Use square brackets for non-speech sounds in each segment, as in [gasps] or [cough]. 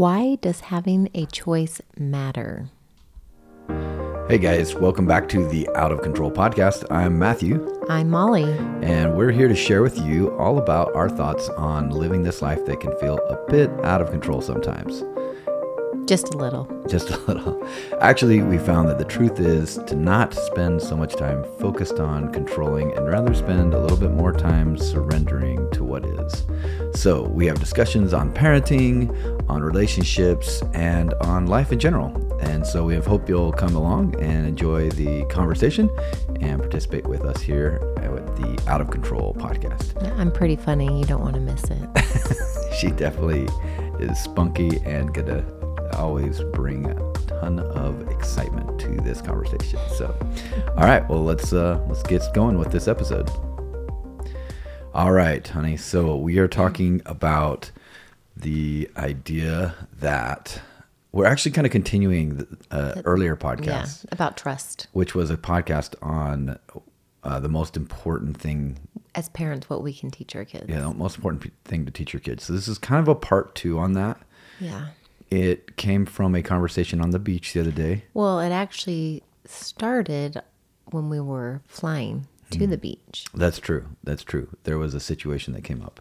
Why does having a choice matter? Hey guys, welcome back to the Out of Control podcast. I'm Matthew, I'm Molly. and we're here to share with you all about our thoughts on living this life that can feel a bit out of control sometimes. Just a little. Just a little. Actually, we found that the truth is to not spend so much time focused on controlling and rather spend a little bit more time surrendering to what is. So, we have discussions on parenting, on relationships, and on life in general. And so, we hope you'll come along and enjoy the conversation and participate with us here at the Out of Control podcast. Yeah, I'm pretty funny. You don't want to miss it. [laughs] she definitely is spunky and gonna always bring a ton of excitement to this conversation. So, all right, well let's uh let's get going with this episode. All right, honey. So we are talking about the idea that we're actually kind of continuing the uh, earlier podcast, yeah, about trust. which was a podcast on uh, the most important thing As parents, what we can teach our kids. yeah, the most important p- thing to teach your kids. So this is kind of a part two on that. Yeah. It came from a conversation on the beach the other day. Well, it actually started when we were flying to the beach. That's true. That's true. There was a situation that came up,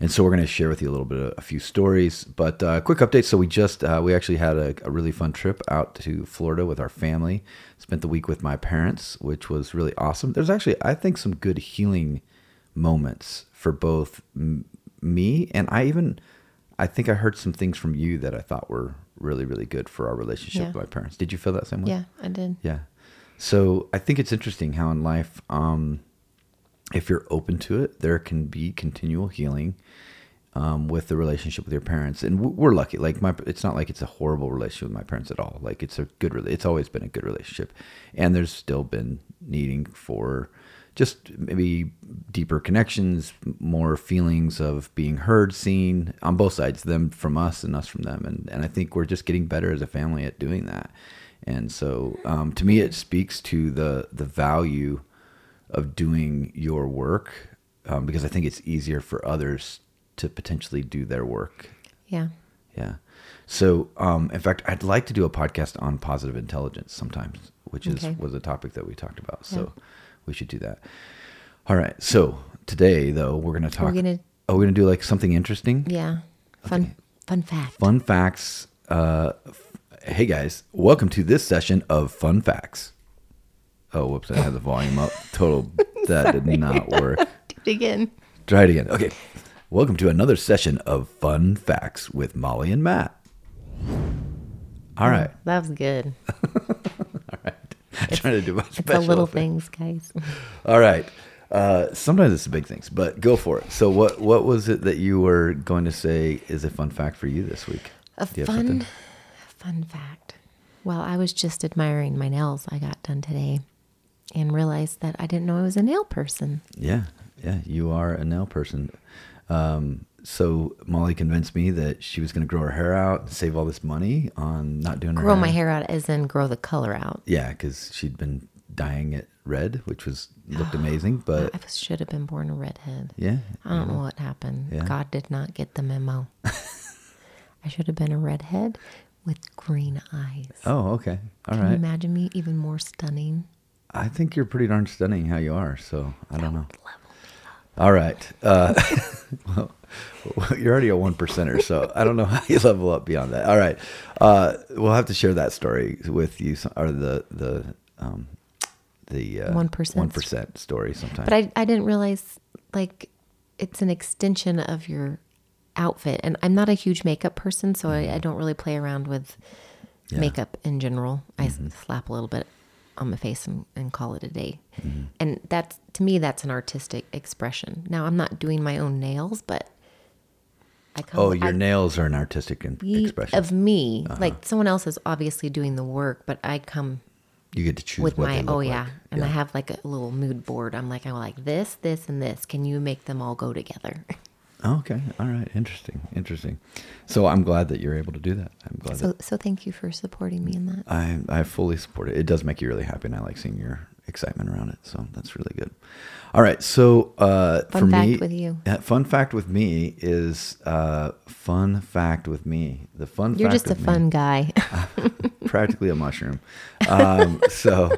and so we're going to share with you a little bit of a few stories. But uh, quick update. So we just uh, we actually had a, a really fun trip out to Florida with our family. Spent the week with my parents, which was really awesome. There's actually I think some good healing moments for both m- me and I even I think I heard some things from you that I thought were really really good for our relationship Yeah. with my parents. Did you feel that same way? Yeah, I did. Yeah. So I think it's interesting how in life, um, if you're open to it, there can be continual healing um, with the relationship with your parents. And we're lucky. Like my, it's not like it's a horrible relationship with my parents at all. Like it's a good. It's always been a good relationship, and there's still been needing for just maybe deeper connections, more feelings of being heard, seen on both sides, them from us and us from them. And and I think we're just getting better as a family at doing that. And so, um, to me, it speaks to the the value of doing your work um, because I think it's easier for others to potentially do their work. Yeah. Yeah. So, um, in fact, I'd like to do a podcast on positive intelligence sometimes, which is was a topic that we talked about. So, we should do that. All right. So today, though, we're going to talk. gonna- oh, we're going to do like something interesting. Yeah. Fun fun fact. Fun facts. Uh, hey guys, welcome to this session of Fun Facts. Oh, whoops! I had the volume up. [laughs] Total. That did not work. [laughs] Do it again. Try it again. Okay. Welcome to another session of Fun Facts with Molly and Matt. All right. That was good. [laughs] All right. [laughs] I'm trying to do my It's the little effect. things, guys. All right. Uh, sometimes it's the big things, but go for it. So, what what was it that you were going to say is a fun fact for you this week? A Do you have fun fun fact. Well, I was just admiring my nails I got done today and realized that I didn't know I was a nail person. Yeah, yeah, you are a nail person. Um, so Molly convinced me that she was going to grow her hair out and save all this money on not doing her Grow hair. my hair out as in grow the color out. Yeah, because she'd been dyeing it red, which was looked [gasps] amazing. But I should have been born a redhead. yeah, I don't know what happened. Yeah. God did not get the memo. [laughs] I should have been a redhead with green eyes. oh, okay, all Can you right. imagine me even more stunning? I think you're pretty darn stunning how you are. So I don't know. All right. Uh, [laughs] well, [laughs] you're already a one percenter, so I don't know how you level up beyond that. All right. Uh, we'll have to share that story with you, or the the um, the uh, 1%. one percent story sometime. But I, I didn't realize like it's an extension of your outfit. And I'm not a huge makeup person, so I, I don't really play around with Yeah. makeup in general. I s- slap a little bit on my face and, and call it a day. And that's to me that's an artistic expression. Now I'm not doing my own nails, but I oh, your I- nails are an artistic in- Ye- expression. of me. Uh-huh. Like someone else is obviously doing the work, but I come you get to choose with what my they look oh yeah, like. and I have like a little mood board. I'm like I like this, this, and this. Can you make them all go together? [laughs] Oh, okay. All right. Interesting. Interesting. So I'm glad that you're able to do that. I'm glad so so thank you for supporting me in that. I I fully support it. It does make you really happy, and I like seeing your excitement around it. So that's really good. All right. So uh, Fun for fact me, with you. uh, fun fact with me is uh, fun fact with me. The fun. You're fact just a with me- fun guy. [laughs] practically a mushroom. Um, so,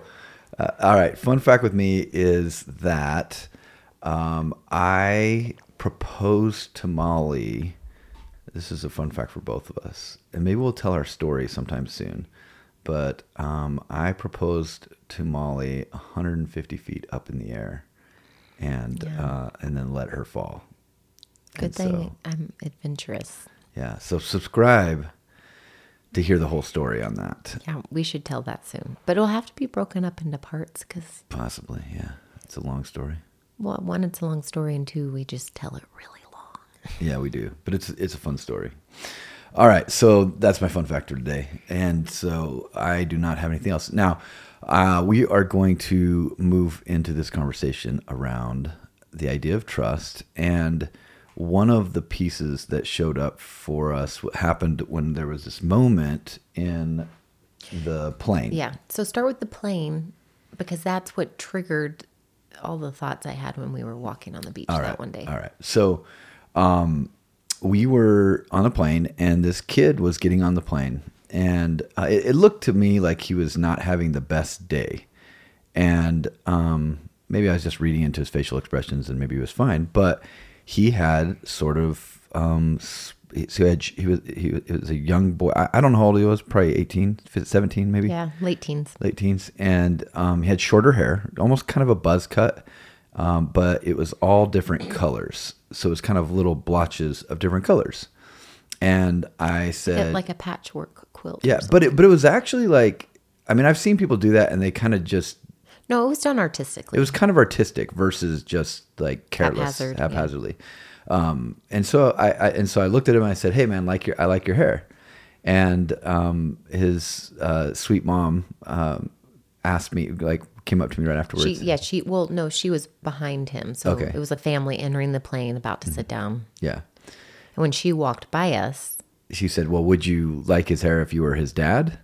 uh, all right. Fun fact with me is that um, I proposed to Molly. This is a fun fact for both of us, and maybe we'll tell our story sometime soon. But um, I proposed to Molly 150 feet up in the air, and Yeah. uh, and then let her fall. Good And thing so- I'm adventurous. yeah. So subscribe to hear the whole story on that. Yeah, we should tell that soon. But it'll have to be broken up into parts because, Possibly, yeah. It's a long story. well, one, it's a long story, and two, we just tell it really long. Yeah, we do. But it's it's a fun story. All right, so that's my fun factor today, and so I do not have anything else. Now, uh, we are going to move into this conversation around the idea of trust, and one of the pieces that showed up for us what happened when there was this moment in the plane. Yeah. So start with the plane because that's what triggered all the thoughts I had when we were walking on the beach that one day. All right. So, um, we were on a plane, and this kid was getting on the plane, and uh, it, it looked to me like he was not having the best day, and um, maybe I was just reading into his facial expressions, and maybe he was fine, but he had sort of um, so he, had, was he was, he was a young boy. I, I don't know how old he was, probably 18, 17 maybe. Yeah, late teens. late teens, and um, he had shorter hair, almost kind of a buzz cut, um, but it was all different colors. So it was kind of little blotches of different colors. And I Yeah, said, like a patchwork quilt. yeah, but it but it was actually like, I mean, I've seen people do that, and they kind of just no, it was done artistically. it was kind of artistic versus just like careless, Haphazard, yeah. haphazardly. Um, and so I, I and so I looked at him and I said, "Hey, man, like your I like your hair." And um, his uh, sweet mom um, asked me, like, came up to me right afterwards. She, yeah, she. Well, no, she was behind him, so Okay. it was a family entering the plane, about to sit down. yeah. And when she walked by us, She said, "Well, would you like his hair if you were his dad?"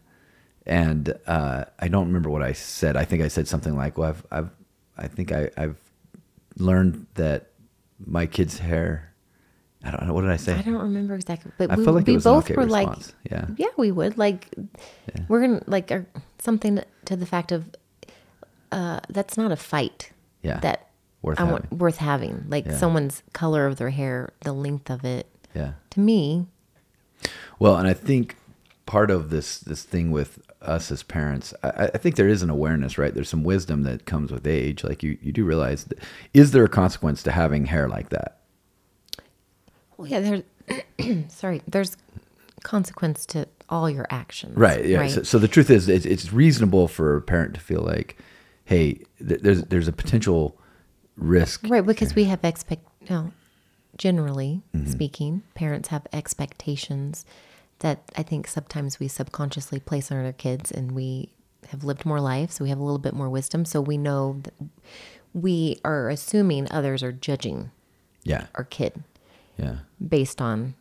And uh, I don't remember what I said. I think I said something like, "Well, I've, I've I think I, I've learned that my kid's hair." I don't know. What did I say? I don't remember exactly, but I we, felt like we both okay were response. like, Yeah. yeah, we would like, we're gonna like or something to the fact of, uh, that's not a fight. Yeah. that Worth I want having. worth having. Like Yeah. someone's color of their hair, the length of it. Yeah. To me, Well, and I think part of this this thing with us as parents, I, I think there is an awareness, right? There's some wisdom that comes with age. Like you, you do realize, that, is there a consequence to having hair like that? Well, yeah, there's [clears throat] sorry, there's consequence to all your actions. Right. Yeah. Right. So, so the truth is, it's, it's reasonable for a parent to feel like, hey, th- there's there's a potential risk. Right, because we have expect. No, generally Mm-hmm. speaking, parents have expectations that I think sometimes we subconsciously place on our kids, and we have lived more life, so we have a little bit more wisdom. So we know that we are assuming others are judging Yeah. our kid Yeah. based on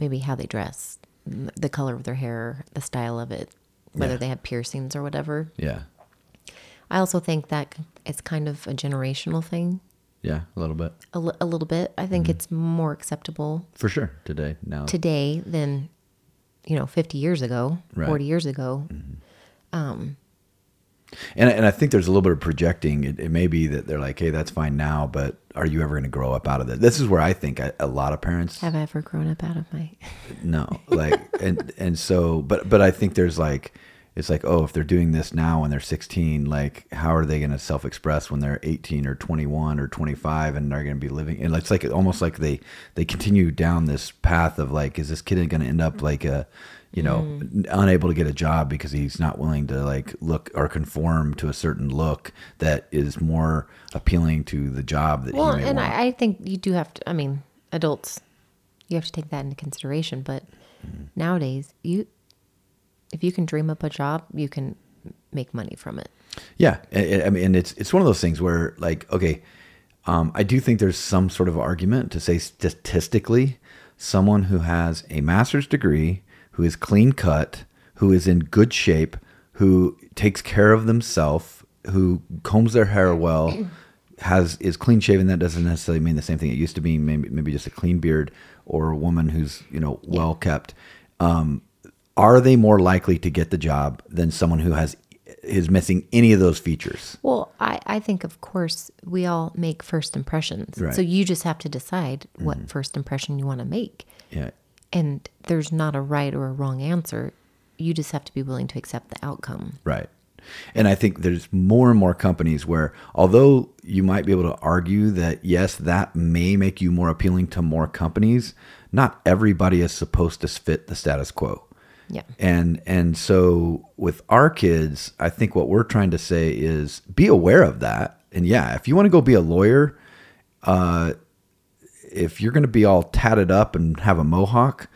maybe how they dress, the color of their hair, the style of it, whether Yeah. they have piercings or whatever. Yeah. I also think that it's kind of a generational thing. Yeah. A little bit. a, little bit. I think mm-hmm. it's more acceptable For sure. Today. Now. today than, you know, 50 years ago, Right. 40 years ago. Mm-hmm. Um, And, and I think there's a little bit of projecting. It, it may be that they're like, hey, that's fine now, but are you ever going to grow up out of it? This is where I think a, a lot of parents Have I ever grown up out of my. no like and and so but but i think there's like it's like oh if they're doing this now when they're 16 like how are they going to self-express when they're 18 or 21 or 25 and they're going to be living and it's like almost like they they continue down this path of like is this kid going to end up like a you know Mm. unable to get a job because he's not willing to like look or conform to a certain look that is more appealing to the job that Well, he may and want I, I think you do have to, I mean, adults, you have to take that into consideration. But Mm-hmm. nowadays, you, if you can dream up a job, you can make money from it. Yeah, I, mean, it's it's one of those things where like, okay, um, I do think there's some sort of argument to say statistically, someone who has a master's degree, who is clean cut, who is in good shape, who takes care of themselves, who combs their hair well, has is clean shaven. That doesn't necessarily mean the same thing it used to be. Maybe maybe just a clean beard, or a woman who's you know well kept. Um, are they more likely to get the job than someone who has is missing any of those features? Well, I, I think, of course, we all make first impressions. Right. So you just have to decide what mm-hmm. first impression you want to make. Yeah. And there's not a right or a wrong answer. You just have to be willing to accept the outcome. Right. And I think there's more and more companies where, although you might be able to argue that, yes, that may make you more appealing to more companies, not everybody is supposed to fit the status quo. Yeah. And and so with our kids, I think what we're trying to say is be aware of that. And yeah, if you want to go be a lawyer, uh, if you're going to be all tatted up and have a mohawk,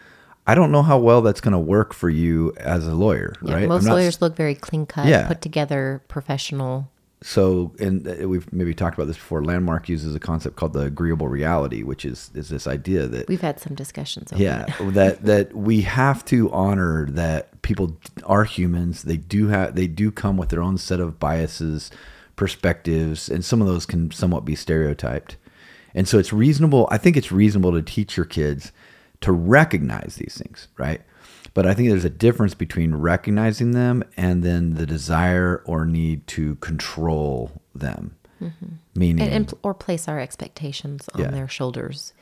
I don't know how well that's going to work for you as a lawyer, Yeah, right? Most not- lawyers look very clean cut, Yeah. put together, professional. So and we've maybe talked about this before landmark uses a concept called the agreeable reality which is is this idea that We've had some discussions over yeah it. that [laughs] that we have to honor that people are humans. They do have they do come with their own set of biases perspectives and some of those can somewhat be stereotyped. And so it's reasonable i think it's reasonable to teach your kids to recognize these things right but i think there's a difference between recognizing them and then the desire or need to control them meaning And, and or place our expectations on Yeah. their shoulders.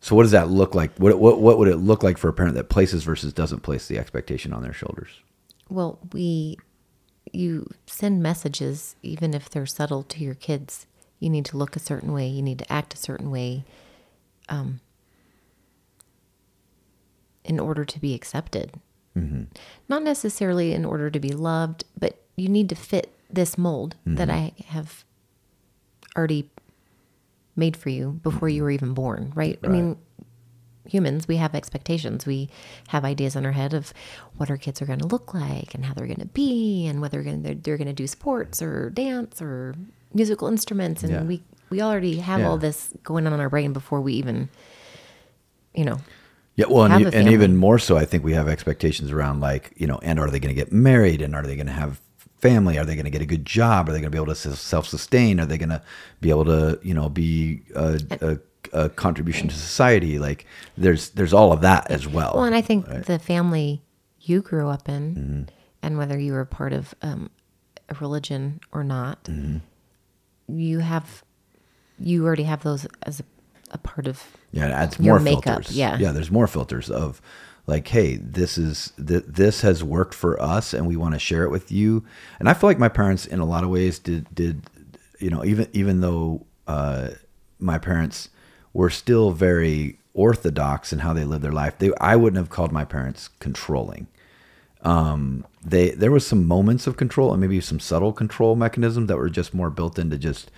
so what does that look like what, what what would it look like for a parent that places versus doesn't place the expectation on their shoulders Well, we, you send messages, even if they're subtle to your kids. You need to look a certain way. You need to act a certain way, um, in order to be accepted. Mm-hmm. Not necessarily in order to be loved, but you need to fit this mold that mm-hmm. I have already made for you before you mm-hmm. were even born, right? I mean, humans, we have expectations. We have ideas in our head of what our kids are going to look like and how they're going to be and whether they're going to do sports or dance or musical instruments. And Yeah. we, we already have Yeah. all this going on in our brain before we even, you know, Yeah, well, and, and even more so, I think we have expectations around like you know, and are they going to get married, and are they going to have family? Are they going to get a good job? Are they going to be able to self sustain? Are they going to be able to you know be a, a, a contribution to society? Like there's there's all of that as well. Well, and I think the family you grew up in, and whether you were part of um, a religion or not, you have, you already have those as a, a part of. Yeah, it adds more makeup, filters. yeah. yeah. There's more filters of like, hey, this is th- this has worked for us, and we want to share it with you. And I feel like my parents, in a lot of ways, did did you know even even though uh, my parents were still very orthodox in how they lived their life, they I wouldn't have called my parents controlling. Um, they there was some moments of control and maybe some subtle control mechanisms that were just more built into just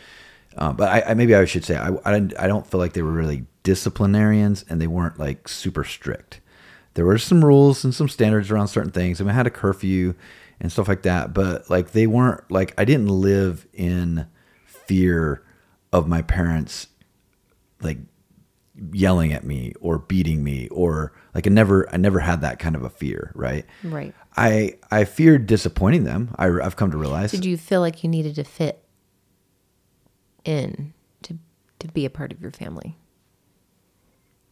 uh, but I, I maybe I should say I, I I don't feel like they were really disciplinarians and they weren't like super strict. There were some rules and some standards around certain things. I mean, I had a curfew and stuff like that, but like they weren't like I didn't live in fear of my parents like yelling at me or beating me or like I never I never had that kind of a fear, right? Right. I I feared disappointing them. I, I've come to realize. Did you feel like you needed to fit in to to be a part of your family?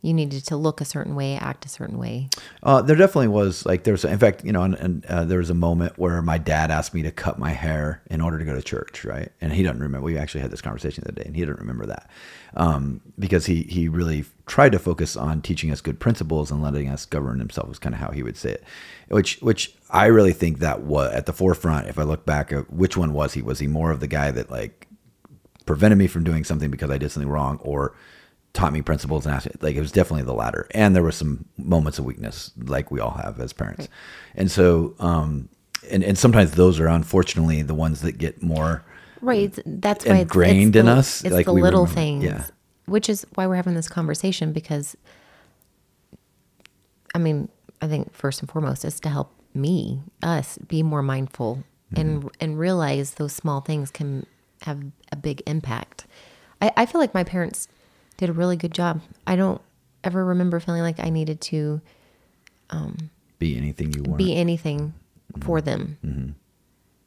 You needed to look a certain way, act a certain way. Uh, there definitely was like there was in fact you know and, and uh, there was a moment where my dad asked me to cut my hair in order to go to church right and he doesn't remember we actually had this conversation the other day and he didn't remember that um, because he he really tried to focus on teaching us good principles and letting us govern himself was kind of how he would say it which which I really think that was at the forefront if I look back which one was he was he more of the guy that like prevented me from doing something because I did something wrong or taught me principles and asked like it was definitely the latter and there were some moments of weakness like we all have as parents and so um and, and sometimes those are unfortunately the ones that get more Right. it's- That's why it's- Ingrained it's in the, us, It's like the we little remember- things. yeah. Which is why we're having this conversation because, I mean, I think first and foremost is to help me, us, be more mindful Mm-hmm. and and realize those small things can have a big impact. I, I feel like my parents did a really good job. I don't ever remember feeling like I needed to be anything you want be anything for Mm-hmm. them.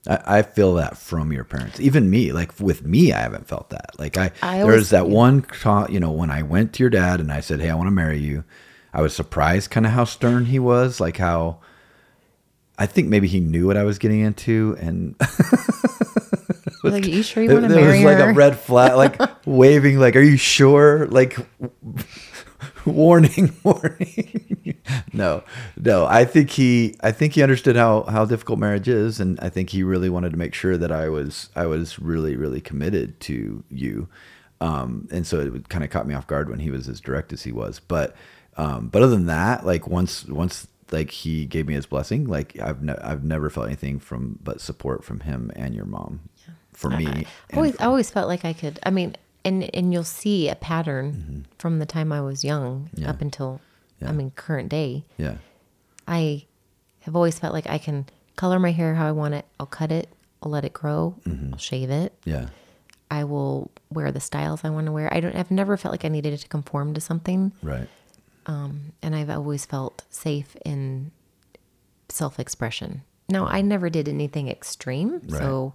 I, I feel that from your parents. Even me, like with me, I haven't felt that. Like I, I there was that one, you know, when I went to your dad and I said, "Hey, I want to marry you," I was surprised, kind of how stern he was, like how. I think maybe he knew what I was getting into, and [laughs] like, you sure you there, want to there marry was like her? a red flag, like [laughs] waving, like, "Are you sure?" Like, [laughs] warning, warning. no, no. I think he, I think he understood how how difficult marriage is, and I think he really wanted to make sure that I was, I was really, really committed to you. Um, and so it kind of caught me off guard when he was as direct as he was. But, um, but other than that, like once, once like he gave me his blessing, like I've, ne- I've never felt anything from but support from him and your mom. For me, I always, for- I always felt like I could. I mean, and and you'll see a pattern from the time I was young Mm-hmm. Yeah. up until, Yeah. I mean, current day. yeah, I have always felt like I can color my hair how I want it. I'll cut it. I'll let it grow. Mm-hmm. I'll shave it. yeah. I will wear the styles I want to wear. I don't. I've never felt like I needed to conform to something, Right. And I've always felt safe in self-expression. Now, I never did anything extreme, so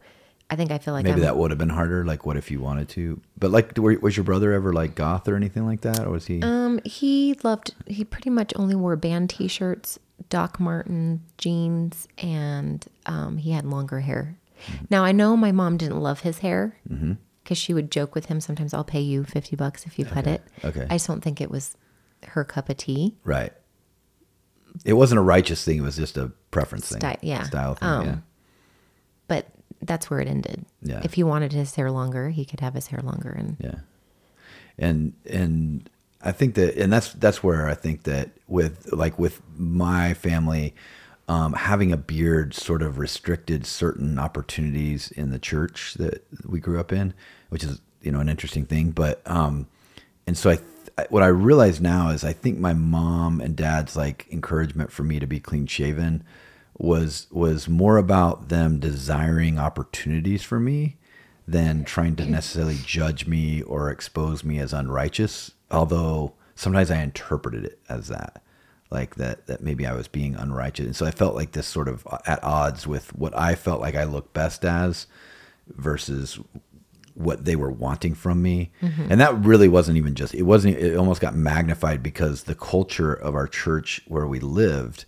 I think I feel like Maybe I'm, that would have been harder. Like, what if you wanted to? But like, were, was your brother ever like goth or anything like that, or was he? Um, he loved. He pretty much only wore band T-shirts, Doc Marten jeans, and um, he had longer hair. Now I know my mom didn't love his hair because she would joke with him. Sometimes I'll pay you fifty bucks if you cut it. okay. I just don't think it was her cup of tea. right. It wasn't a righteous thing. It was just a preference thing. Sty- yeah. Style thing. Um, yeah. But that's where it ended. Yeah. If he wanted his hair longer, he could have his hair longer, and Yeah. And and I think that and that's that's where I think that with like with my family um, having a beard sort of restricted certain opportunities in the church that we grew up in, which is you know an interesting thing. But um, and so I what I realize now is I think my mom and dad's like encouragement for me to be clean shaven was was more about them desiring opportunities for me than trying to necessarily judge me or expose me as unrighteous. Although sometimes I interpreted it as that, like that that maybe I was being unrighteous, and so I felt like this sort of uh, at odds with what I felt like I looked best as versus what they were wanting from me. And that really wasn't even just it wasn't it almost got magnified because the culture of our church where we lived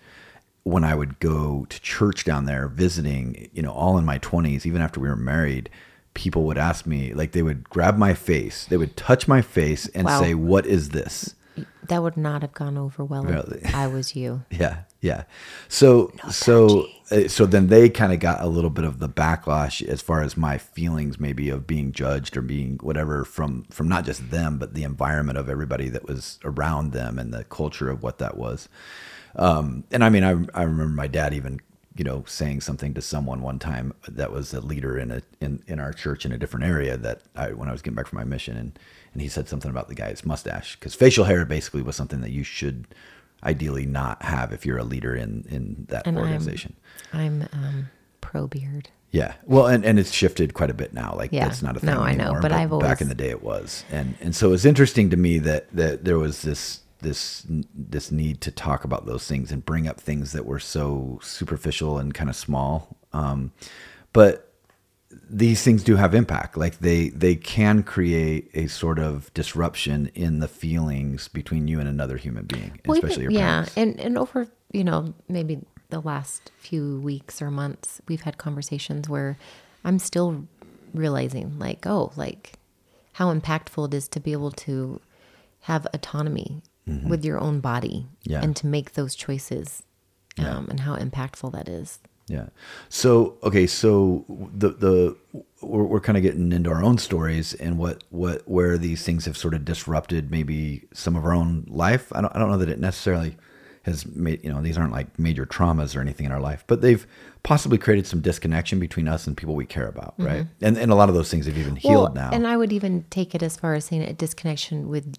when I would go to church down there visiting, you know, all in my 20s, even after we were married, people would ask me, like, they would grab my face, they would touch my face and Wow. say, What is this? that would not have gone over well Really? if I was you. [laughs] Yeah, yeah. So, so, uh, so then they kind of got a little bit of the backlash as far as my feelings, maybe of being judged or being whatever from from not just them, but the environment of everybody that was around them and the culture of what that was. Um, and I mean, I I remember my dad even you know saying something to someone one time that was a leader in a in in our church in a different area that I when I was getting back from my mission and and he said something about the guy's mustache because facial hair basically was something that you should ideally not have if you're a leader in in that And I'm- organization. I'm um, pro beard. Yeah. Well, and, and it's shifted quite a bit now. Like Yeah. that's not a thing No, I know, anymore. but I've always... back in the day it was. And and so it's interesting to me that that there was this this this need to talk about those things and bring up things that were so superficial and kind of small. Um, but these things do have impact. Like they they can create a sort of disruption in the feelings between you and another human being, Well, even- especially your yeah, and and over you know maybe the last few weeks or months, we've had conversations where I'm still realizing like oh like how impactful it is to be able to have autonomy with your own body Mm-hmm. Yeah. and to make those choices Yeah. um, and how impactful that is. Yeah. So okay, so the the we're, we're kind of getting into our own stories and what what where these things have sort of disrupted maybe some of our own life. I don't I don't know that it necessarily has made you know these aren't like major traumas or anything in our life, but they've possibly created some disconnection between us and people we care about, mm-hmm. right? And and a lot of those things have even healed now. And I would even take it as far as saying a disconnection with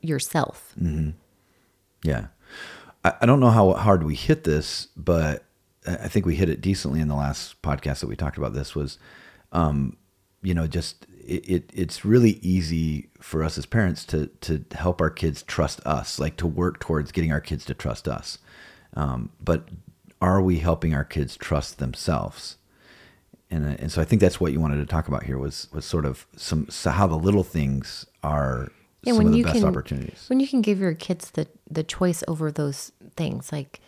yourself. Mm-hmm. Yeah. I, I don't know how hard we hit this, but I think we hit it decently in the last podcast that we talked about this was, um, you know, just it, it it's really easy for us as parents to to help our kids trust us, like to work towards getting our kids to trust us. Um, but are we helping our kids trust themselves? And, uh, and so I think that's what you wanted to talk about here was was sort of some so how the little things are Yeah, some when of the you best can opportunities. when you can give your kids the the choice over those things, like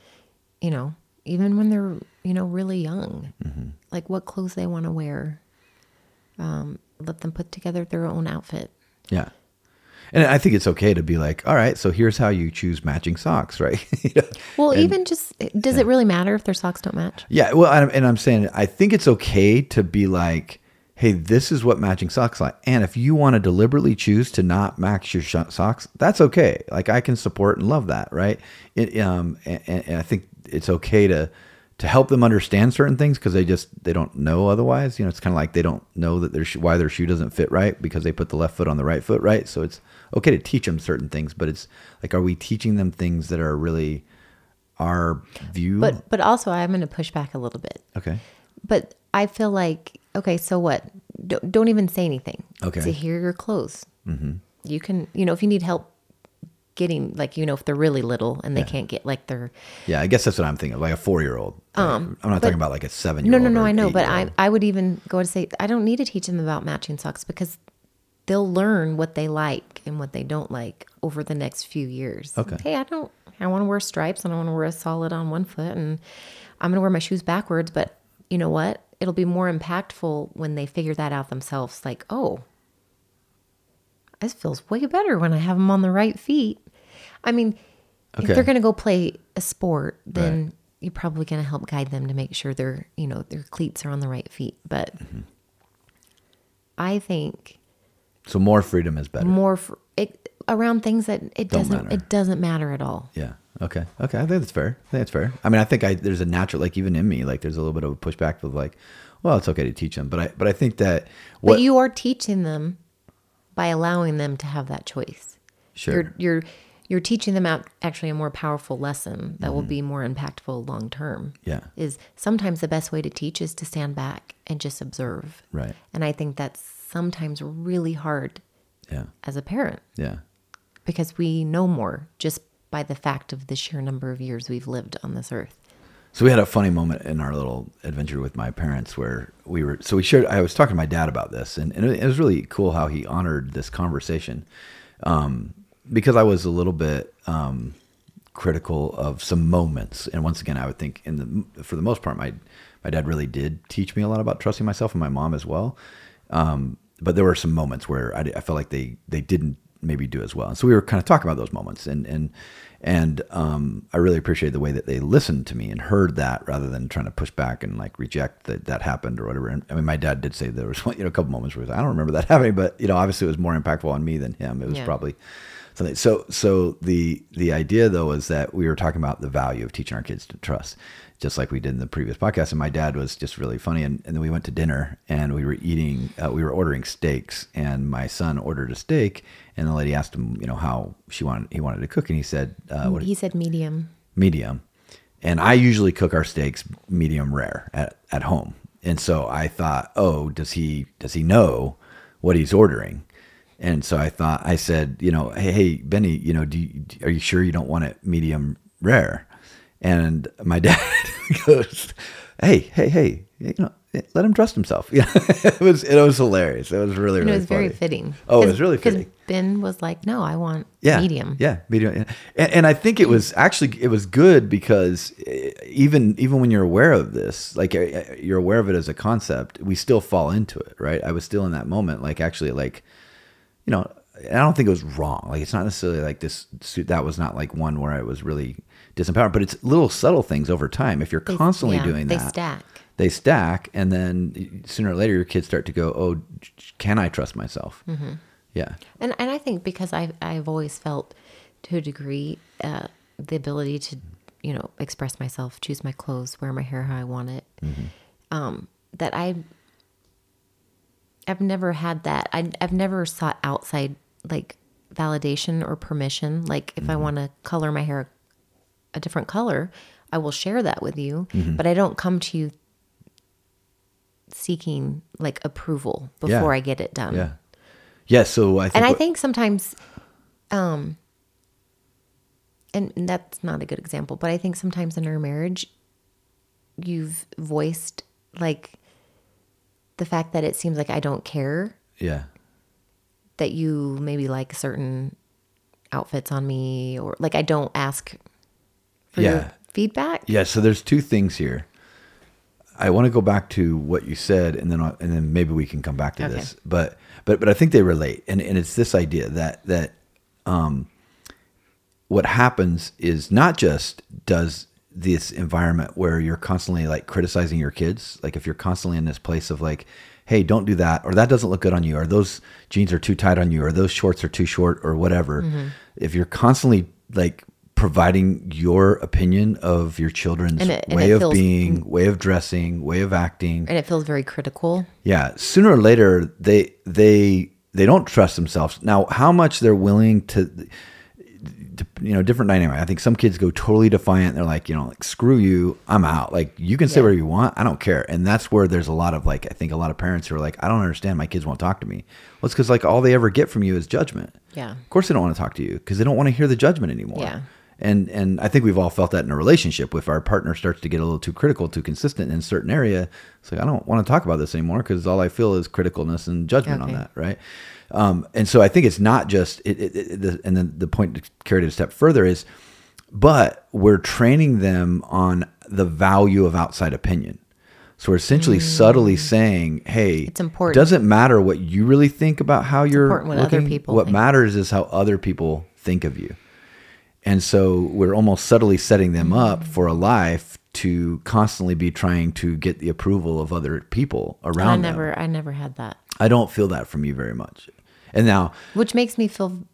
you know, even when they're you know really young, Mm-hmm. like what clothes they want to wear. Um, let them put together their own outfit. Yeah. And I think it's okay to be like, all right, so here's how you choose matching socks, [laughs] right? You know? Well, And- even just does it really matter if their socks don't match? Yeah, well, and I'm, and I'm saying I think it's okay to be like, hey, this is what matching socks like, and if you want to deliberately choose to not match your sh- socks, that's okay. Like I can support and love that, right? It, um, and, and I think it's okay to to help them understand certain things because they just they don't know otherwise. You know, it's kind of like they don't know that their sh- why their shoe doesn't fit right because they put the left foot on the right foot, right? So it's okay to teach them certain things, but it's like, are we teaching them things that are really our view? But but also, I'm going to push back a little bit. okay. But I feel like okay, so what? Don't, don't even say anything. Okay. So here are your clothes. Mm-hmm. You can, you know, if you need help getting, like, you know, if they're really little and they can't get like their Yeah, I guess that's what I'm thinking. of, Like a four year old. Um, I'm not talking about like a seven year old. no, no, no, I know, but I, I would even go to say I don't need to teach them about matching socks because they'll learn what they like and what they don't like over the next few years. Okay. Hey, I don't I want to wear stripes and I want to wear a solid on one foot and I'm going to wear my shoes backwards, but you know what? It'll be more impactful when they figure that out themselves like, "Oh, this feels way better when I have them on the right feet." I mean, Okay. if they're going to go play a sport, then Right. you're probably going to help guide them to make sure their, you know, their cleats are on the right feet. But Mm-hmm. I think So more freedom is better. more for it, around things that it Don't doesn't matter. it doesn't matter at all. Yeah. Okay. Okay. I think that's fair. I think that's fair. I mean, I think I there's a natural like even in me like there's a little bit of a pushback with like, well, it's okay to teach them, but I but I think that what but you are teaching them by allowing them to have that choice. Sure. You're you're you're teaching them out actually a more powerful lesson that will Mm-hmm. be more impactful long term. Yeah. Is sometimes the best way to teach is to stand back and just observe. Right. And I think that's sometimes really hard yeah as a parent yeah because we know more just by the fact of the sheer number of years we've lived on this earth. So we had a funny moment in our little adventure with my parents where we were. So we shared. I was talking to my dad about this, and, and it was really cool how he honored this conversation, um, because I was a little bit um, critical of some moments. And once again, I would think, in the for the most part, my my dad really did teach me a lot about trusting myself, and my mom as well. Um, but there were some moments where I, I felt like they they didn't maybe do as well. And so we were kind of talking about those moments, and and and um, I really appreciated the way that they listened to me and heard that rather than trying to push back and like reject that that happened or whatever. And I mean, my dad did say there was [laughs] you know a couple moments where he was, I don't remember that happening, but you know, obviously it was more impactful on me than him. It was Yeah. probably something. So so the the idea though is that we were talking about the value of teaching our kids to trust. Just like we did in the previous podcast, and my dad was just really funny. And, and then we went to dinner, and we were eating, uh, we were ordering steaks, and my son ordered a steak, and the lady asked him, you know, how she wanted he wanted to cook, and he said, uh, what, he said medium. medium. And I usually cook our steaks medium rare at, at home. And so I thought, oh, does he does he know what he's ordering? And so I thought I said, you know, hey, hey Benny, you know, do you, are you sure you don't want it medium rare? And my [laughs] dad goes, hey, hey, hey, you know, let him trust himself. Yeah, [laughs] it was it was hilarious. It was really And really it was very fitting. Oh, it was really Because fitting Ben was like, no, I want yeah medium. yeah medium yeah. and, and i think it was actually it was good because eh, even even when you're aware of this like eh, you're aware of it as a concept we still fall into it right i was still in that moment like actually like you know i don't think it was wrong like it's not necessarily like this suit that was not like one where i was really disempowered but it's little subtle things over time if you're They- constantly yeah, doing they that stack. they stack and then sooner or later your kids start to go oh can i trust myself Mm-hmm. yeah And and I think because I've I've always felt to a degree uh, the ability to you know express myself, choose my clothes, wear my hair how I want it. Um, that I I've never had that. I I've never sought outside like validation or permission. Like if I want to color my hair a different color, I will share that with you, but I don't come to you seeking like approval Yeah. before I get it done. yeah yeah so i think and I think sometimes, um, and that's not a good example, but I think sometimes in our marriage, you've voiced like the fact that it seems like I don't care Yeah. that you maybe like certain outfits on me or like I don't ask for Yeah. your feedback. Yeah, so there's two things here. I want to go back to what you said, and then and then maybe we can come back to Okay. this. But but but I think they relate, and and it's this idea that that um, what happens is not just does this environment where you're constantly like criticizing your kids, like if you're constantly in this place of like, hey, don't do that, or that doesn't look good on you, or those jeans are too tight on you, or those shorts are too short, or whatever. Mm-hmm. If you're constantly like providing your opinion of your children's it- way of feels- being, way of dressing, way of acting, And it feels very critical. yeah, sooner or later they they they don't trust themselves. Now, how much they're willing to you know, different dynamic. I think some kids go totally defiant. They're like, you know, like screw you, I'm out. Like you can say Yeah. whatever you want, I don't care. And that's where there's a lot of like, I think a lot of parents who are like, I don't understand. My kids won't talk to me. Well, it's because like all they ever get from you is judgment. Yeah. Of course, they don't want to talk to you because they don't want to hear the judgment anymore. Yeah. And and I think we've all felt that in a relationship. If our partner starts to get a little too critical, too consistent in a certain area, it's like I don't want to talk about this anymore because all I feel is criticalness and judgment on that, right? Um, and so I think it's not just it. it, it the, and then the point to carry it a step further is, but we're training them on the value of outside opinion. So we're essentially subtly saying, "Hey, Mm. It's important. Doesn't matter what you really think about how you're important what other people what think. matters is how other people think of you." And so we're almost subtly setting them up for a life to constantly be trying to get the approval of other people around I them. never I never had that. I don't feel that from you very much. And now, Which makes me feel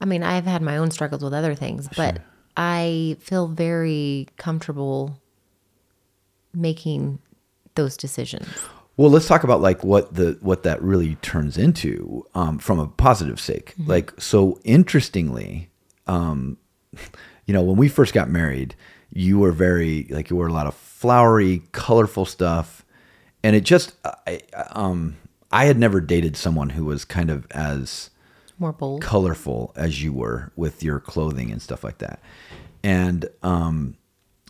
I mean, I've had my own struggles with other things, but I feel very comfortable making those decisions. well, let's talk about like what the what that really turns into um, from a positive sake. Like, so interestingly, um, you know, when we first got married, you were very like you wore a lot of flowery, colorful stuff, and it just I um I had never dated someone who was kind of as More bold. colorful as you were with your clothing and stuff like that. And um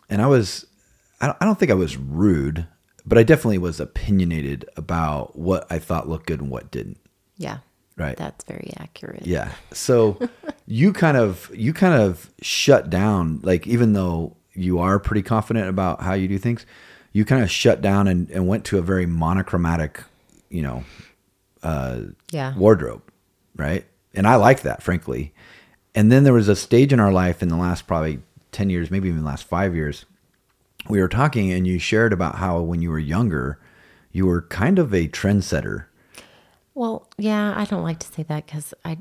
and I was I don't, I don't think I was rude, but I definitely was opinionated about what I thought looked good and what didn't. Yeah. Right. That's very accurate. Yeah. So [laughs] you kind of you kind of shut down like even though you are pretty confident about how you do things, you kind of shut down and, and went to a very monochromatic, you know, uh, Yeah. wardrobe, right? And I like that, frankly. And then there was a stage in our life in the last probably 10 years, maybe even the last five years, we were talking and you shared about how when you were younger, you were kind of a trendsetter. Well, yeah, I don't like to say that because I,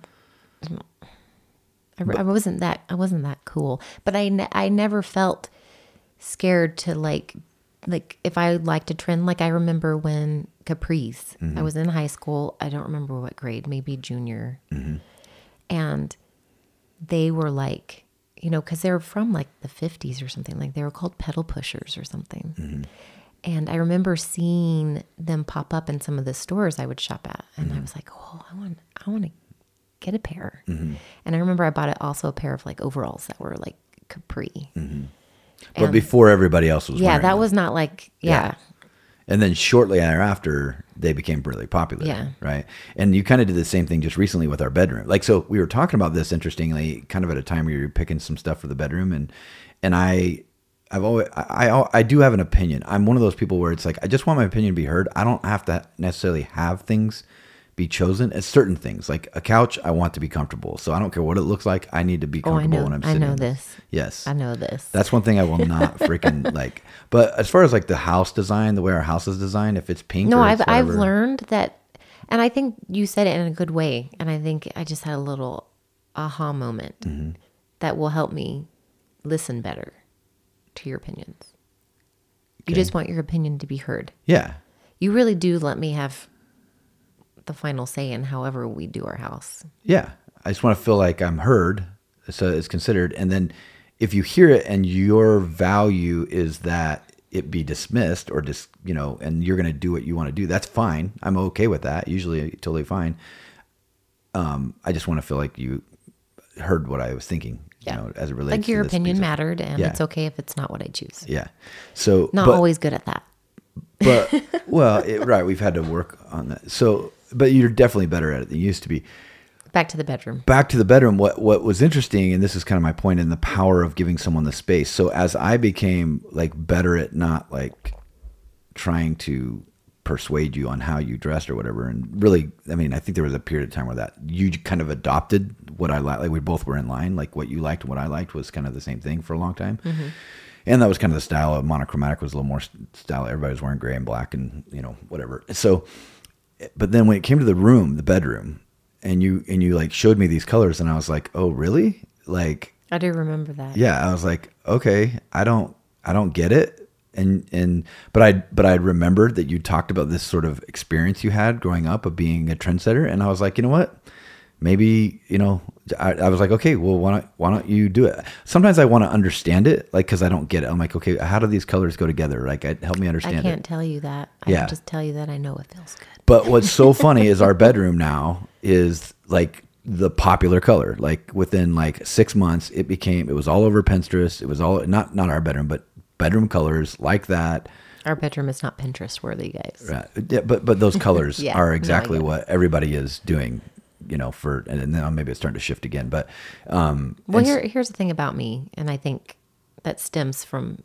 I, I wasn't that I wasn't that cool. But I ne- I never felt scared to like like if I liked a trend. Like I remember when capris. I mm-hmm. was in high school. I don't remember what grade, maybe junior, mm-hmm. and they were like you know because they were from like the 50s or something like they were called pedal pushers or something. Mm-hmm. And I remember seeing them pop up in some of the stores I would shop at, and I was like, "Oh, I want, I want to get a pair." And I remember I bought it also a pair of like overalls that were like capri. But And- before everybody else was yeah, that them. was not like yeah, And then shortly thereafter, they became really popular. Yeah. Right. And you kind of did the same thing just recently with our bedroom. Like, so we were talking about this interestingly, kind of at a time where you're picking some stuff for the bedroom. And, and I, I've always, I, I, I do have an opinion. I'm one of those people where it's like, I just want my opinion to be heard. I don't have to necessarily have things be chosen. It's certain things like a couch, I want to be comfortable. So I don't care what it looks like. I need to be Oh, I comfortable know, when I'm sitting. I know this. Yes. I know this. That's one thing I will not [laughs] freaking like. But as far as like the house design, the way our house is designed, if it's pink, no, I've I've learned that, and I think you said it in a good way, and I think I just had a little aha moment Mm-hmm. that will help me listen better to your opinions. You just want your opinion to be heard. Yeah, You really do let me have the final say in however we do our house. yeah. I just want to feel like I'm heard, so it's considered. And then if you hear it and your value is that it be dismissed or just you know, and you're going to do what you want to do, that's fine. I'm okay with that. Usually, totally fine. Um, I just want to feel like you heard what I was thinking Yeah. know, as it relates like to your opinion of- mattered, and Yeah. it's okay if it's not what I choose. Yeah. So Not but- always good at that. but [laughs] well, it, right, we've had to work on that. So, but you're definitely better at it than you used to be. Back to the bedroom. Back to the bedroom. What what was interesting, and this is kind of my point in the power of giving someone the space. So as I became like better at not like trying to persuade you on how you dressed or whatever, and really, I mean, I think there was a period of time where that you kind of adopted what I like. Like we both were in line. Like what you liked and what I liked was kind of the same thing for a long time. Mm-hmm. And that was kind of the style of monochromatic was a little more style. Everybody was wearing gray and black and you know whatever. So, but then when it came to the room, the bedroom, and you and you like showed me these colors, and I was like, oh really? Like I do remember that. yeah, I was like, okay, I don't, I don't get it. And, and, but I, but I remembered that you talked about this sort of experience you had growing up of being a trendsetter. And I was like, you know what? Maybe, you know, I, I was like, okay, well, why don't, why don't you do it? Sometimes I want to understand it, like, cause I don't get it. I'm like, okay, how do these colors go together? Like, I, help me understand I can't it. tell you that. I Yeah. can just tell you that I know it feels good. But what's so funny is our bedroom now is like the popular color. Like within like six months, it became it was all over Pinterest. It was all not not our bedroom, but bedroom colors like that. Our bedroom is not Pinterest worthy, guys. Right. Yeah, but but those [laughs] colors Yeah, are exactly it. what everybody is doing. You know, for and now maybe it's starting to shift again. But um, Well, here, here's the thing about me, and I think that stems from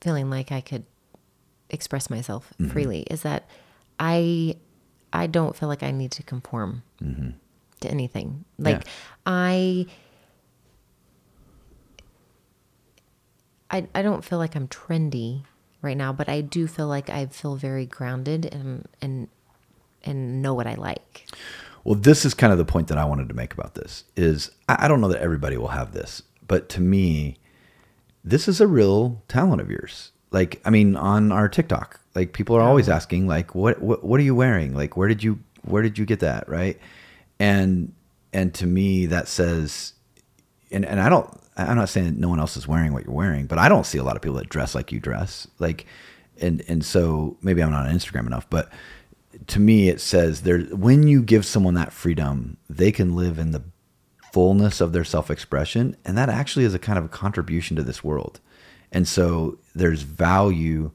feeling like I could express myself Mm-hmm. freely. Is that I I don't feel like I need to conform to anything. Like Mm-hmm. Yeah. I. I, I don't feel like I'm trendy right now, but I do feel like I feel very grounded and and and know what I like. Well, this is kind of the point that I wanted to make about this is I don't know that everybody will have this, but to me, this is a real talent of yours. Like, I mean, on our TikTok, like people are always asking, like, what, what, what are you wearing? Like, where did you, where did you get that? Right. And, and to me, that says, and, and I don't, I'm not saying that no one else is wearing what you're wearing, but I don't see a lot of people that dress like you dress. Like, and, and so maybe I'm not on Instagram enough, but to me, it says there, when you give someone that freedom, they can live in the fullness of their self expression. And that actually is a kind of a contribution to this world. And so there's value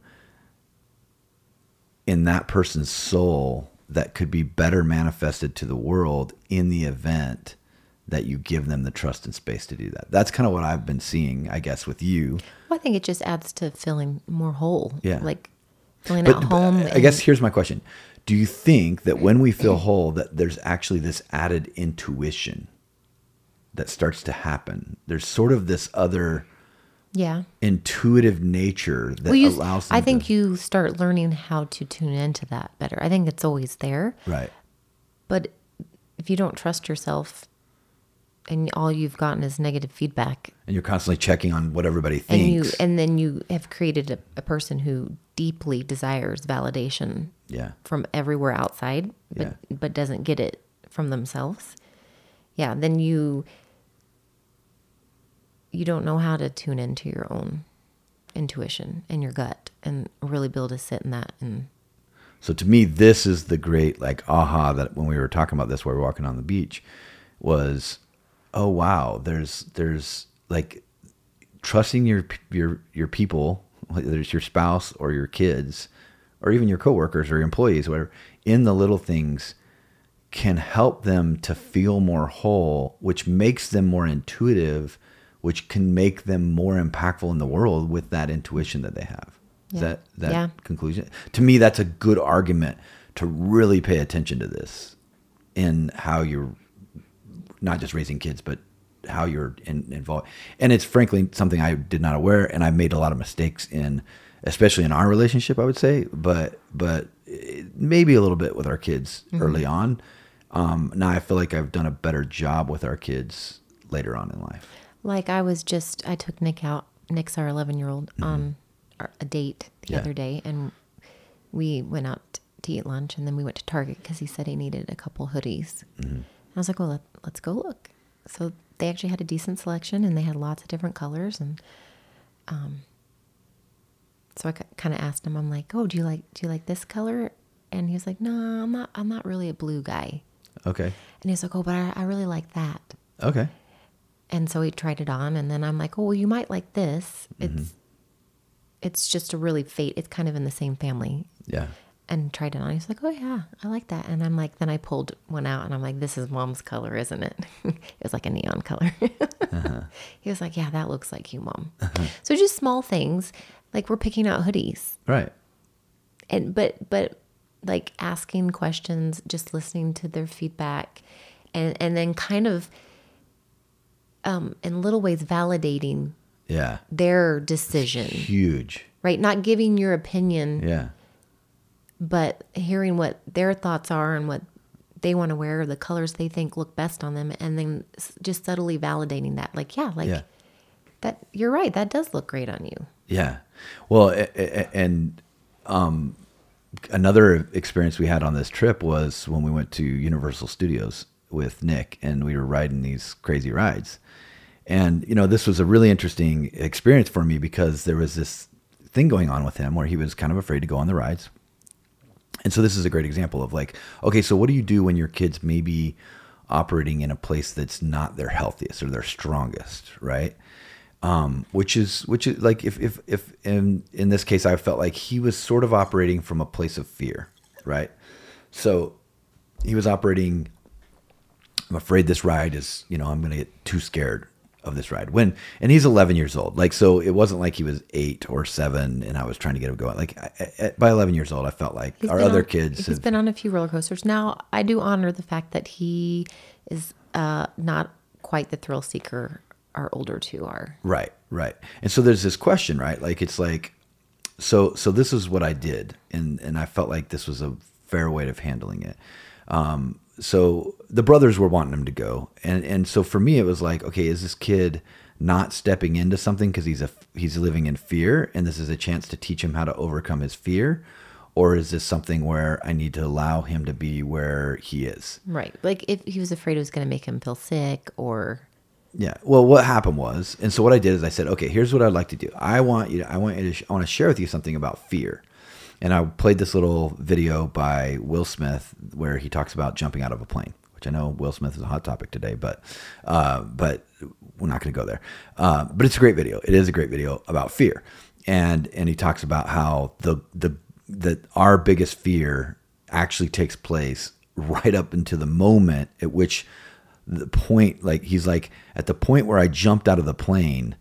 in that person's soul that could be better manifested to the world in the event that you give them the trust and space to do that. That's kind of what I've been seeing, I guess, with you. Well, I think it just adds to feeling more whole. Yeah. Like feeling But, at home. I guess here's my question. Do you think that when we feel whole that there's actually this added intuition that starts to happen? There's sort of this other yeah. intuitive nature that Well, you, allows I think to, you start learning how to tune into that better. I think it's always there, right. but if you don't trust yourself and all you've gotten is negative feedback And you're constantly checking on what everybody thinks and you and then you have created a, a person who deeply desires validation yeah. from everywhere outside but Yeah. but doesn't get it from themselves yeah then you you don't know how to tune into your own intuition and your gut and really be able to sit in that and So to me, this is the great like aha that when we were talking about this while we were walking on the beach was, oh wow, there's there's like trusting your your your people, whether it's your spouse or your kids, or even your coworkers or your employees, whatever, in the little things can help them to feel more whole, which makes them more intuitive, which can make them more impactful in the world with that intuition that they have. Yeah. that that Yeah. conclusion? To me, that's a good argument to really pay attention to this in how you're not just raising kids, but how you're in, involved. And it's frankly something I did not aware, and I made a lot of mistakes in, especially in our relationship. I would say, but but maybe a little bit with our kids early on. Um, now I feel like I've done a better job with our kids later on in life. like i was just i took nick out nick's our 11 year old on a date the Mm-hmm. Yeah. other day and we went out to eat lunch and then we went to target because he said he needed a couple hoodies Mm-hmm. i was like well let, let's go look so they actually had a decent selection and they had lots of different colors and um so i kind of asked him i'm like oh do you like do you like this color and he was like no i'm not i'm not really a blue guy Okay. and he's like oh but i, I really like that Okay. and so he tried it on, and then I'm like, oh, well, you might like this. Mm-hmm. It's it's just a really fate. It's kind of in the same family. Yeah. And tried it on. He's like, oh yeah, I like that. And I'm like, then I pulled one out, and I'm like, this is mom's color, isn't it? [laughs] it was like a neon color. [laughs] He was like, yeah, that looks like you, mom. So just small things, like we're picking out hoodies Right. and but but like asking questions just listening to their feedback and and then kind of um in little ways validating Yeah. their decision Huge. right not giving your opinion Yeah. but hearing what their thoughts are and what they want to wear the colors they think look best on them and then just subtly validating that like yeah like Yeah. that you're right that does look great on you Yeah. Well, and um, another experience we had on this trip was when we went to Universal Studios with Nick and we were riding these crazy rides. And, you know, this was a really interesting experience for me because there was this thing going on with him where he was kind of afraid to go on the rides. And so this is a great example of like, okay, so what do you do when your kids may be operating in a place that's not their healthiest or their strongest, right? Um, which is which is like if if if in in this case I felt like he was sort of operating from a place of fear, right? So he was operating. I'm afraid this ride is, you know, I'm going to get too scared of this ride. When and he's 11 years old, like so, it wasn't like he was eight or seven, and I was trying to get him going. Like I, I, by 11 years old, I felt like He's our other on- kids. He's have- been on a few roller coasters. Now, I do honor the fact that he is uh, not quite the thrill seeker our older two are. Right, right. And so there's this question, right? Like it's like so so this is what I did and and I felt like this was a fair way of handling it. Um so the brothers were wanting him to go and and so for me it was like okay, is this kid not stepping into something because he's a he's living in fear and this is a chance to teach him how to overcome his fear or is this something where I need to allow him to be where he is? Right. Like if he was afraid it was going to make him feel sick or Yeah. Well, what happened was, and so what I did is I said, okay, here's what I'd like to do. I want you. To, I want you to. I want to share with you something about fear. And I played this little video by Will Smith where he talks about jumping out of a plane, which I know Will Smith is a hot topic today, but uh, but we're not going to go there. Uh, but it's a great video. It is a great video about fear, and and he talks about how the the that our biggest fear actually takes place right up into the moment at which the point like he's like at the point where I jumped out of the plane,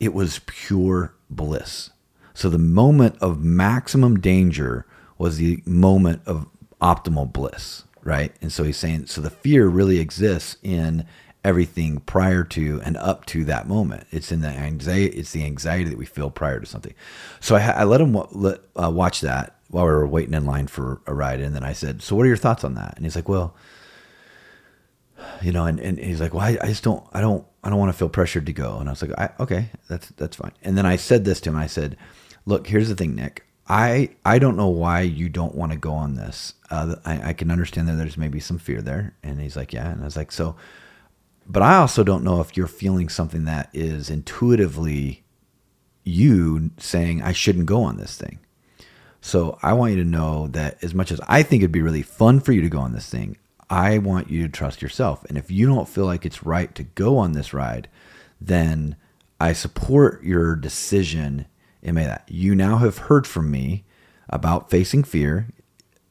it was pure bliss. So the moment of maximum danger was the moment of optimal bliss, right? And so he's saying so the fear really exists in everything prior to and up to that moment. It's in the anxiety. It's the anxiety that we feel prior to something. So I, I let him let, uh, watch that while we were waiting in line for a ride, and then I said, "So what are your thoughts on that?" And he's like, "Well." You know, and, and he's like, well, I, I just don't, I don't, I don't want to feel pressured to go. And I was like, I, okay, that's, that's fine. And then I said this to him. I said, look, here's the thing, Nick, I, I don't know why you don't want to go on this. Uh, I, I can understand that there's maybe some fear there. And he's like, yeah. And I was like, so, but I also don't know if you're feeling something that is intuitively you saying I shouldn't go on this thing. So I want you to know that as much as I think it'd be really fun for you to go on this thing, I want you to trust yourself. And if you don't feel like it's right to go on this ride, then I support your decision in may that. You now have heard from me about facing fear.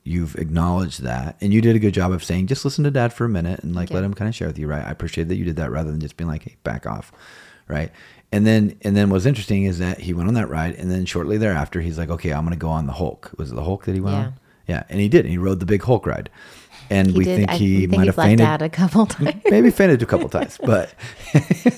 You've acknowledged that, and you did a good job of saying, just listen to dad for a minute and like Yeah. let him kind of share with you, right? I appreciate that you did that rather than just being like, hey, back off, right? And then, and then what's interesting is that he went on that ride, and then shortly thereafter, he's like, okay, I'm going to go on the Hulk. Was it the Hulk that he went Yeah. on? Yeah, and he did. And He rode the big Hulk ride, and he we did. think he think might have fainted. dad a couple times. maybe fainted a couple times, [laughs] but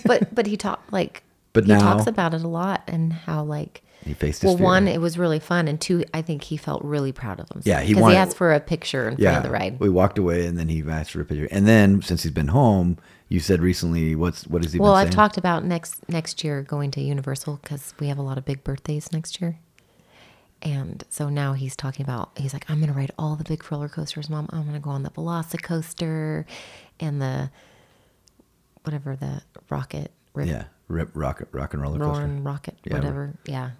but but he talked like [laughs] But he now- talks about it a lot and how like he faced his well fear. one it was really fun and two I think he felt really proud of himself Yeah, he because wanted- he asked for a picture in front of the ride. We walked away, and then he asked for a picture. And then, since he's been home, you said recently, what's what has he Well, been I've saying? talked about next next year going to Universal because we have a lot of big birthdays next year. And so now he's talking about he's like, I'm gonna ride all the big roller coasters, mom. I'm gonna go on the Velocicoaster and the whatever the rocket rip yeah, rip rocket rock and roller coaster. roaring rocket, Yeah, whatever. Yeah.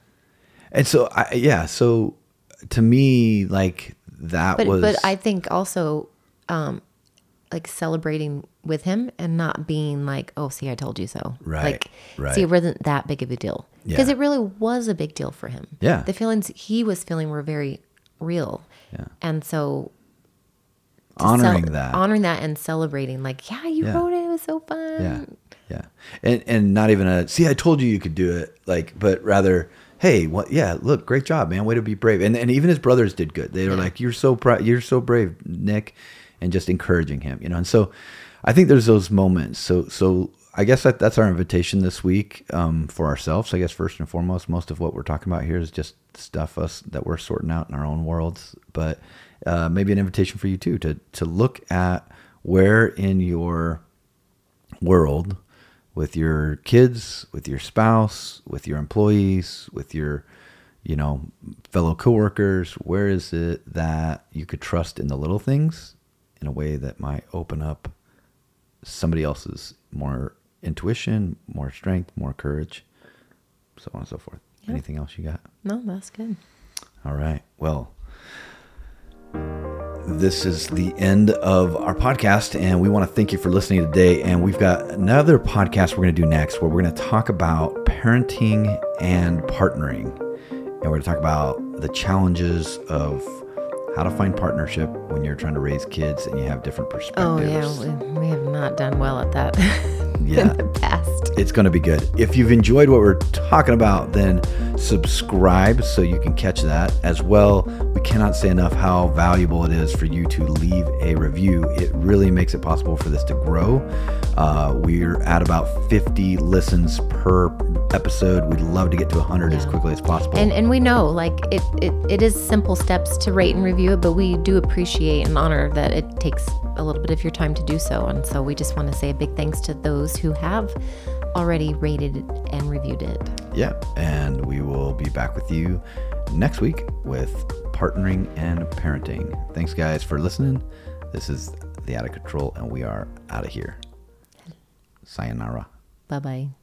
And so, I, yeah, so to me, like that But was but I think also um like celebrating with him and not being like, "Oh, see, I told you so." Right, Like, right. see, it wasn't that big of a deal because Yeah. it really was a big deal for him. Yeah. the feelings he was feeling were very real. Yeah. and so Honoring cel- that. honoring that, and celebrating, like, yeah, you Yeah. rode it. It was so fun. Yeah, yeah, and and not even a see. I told you you could do it. Like, but rather, hey, what? Yeah, look, great job, man. Way to be brave. And and even his brothers did good. They were like, you're so proud. You're so brave, Nick, and just encouraging him. You know. And so, I think there's those moments. So so. I guess that, that's our invitation this week um, for ourselves. I guess first and foremost, most of what we're talking about here is just stuff us that we're sorting out in our own worlds. But uh, maybe an invitation for you too to to look at where in your world with your kids, with your spouse, with your employees, with your you know fellow coworkers, where is it that you could trust in the little things in a way that might open up somebody else's more intuition, more strength, more courage, so on and so forth. Yeah. Anything else you got? No, that's good. All right. Well, this is the end of our podcast, and we want to thank you for listening today. And we've got another podcast we're going to do next where we're going to talk about parenting and partnering. And we're going to talk about the challenges of how to find partnership when you're trying to raise kids and you have different perspectives. Oh yeah, we, we have not done well at that [laughs] Yeah. in the past. it's going to be good. If you've enjoyed what we're talking about, then subscribe so you can catch that as well. We cannot say enough how valuable it is for you to leave a review. It really makes it possible for this to grow. Uh, we're at about 50 listens per episode. We'd love to get to 100 as quickly as possible. And and we know like it, it it is simple steps to rate and review it, but we do appreciate and honor that it takes a little bit of your time to do so. And so we just want to say a big thanks to those who have already rated and reviewed it. yeah, and we will be back with you next week with partnering and parenting. Thanks, guys, for listening. This is the Out of Control, and we are out of here. Sayonara. Bye bye.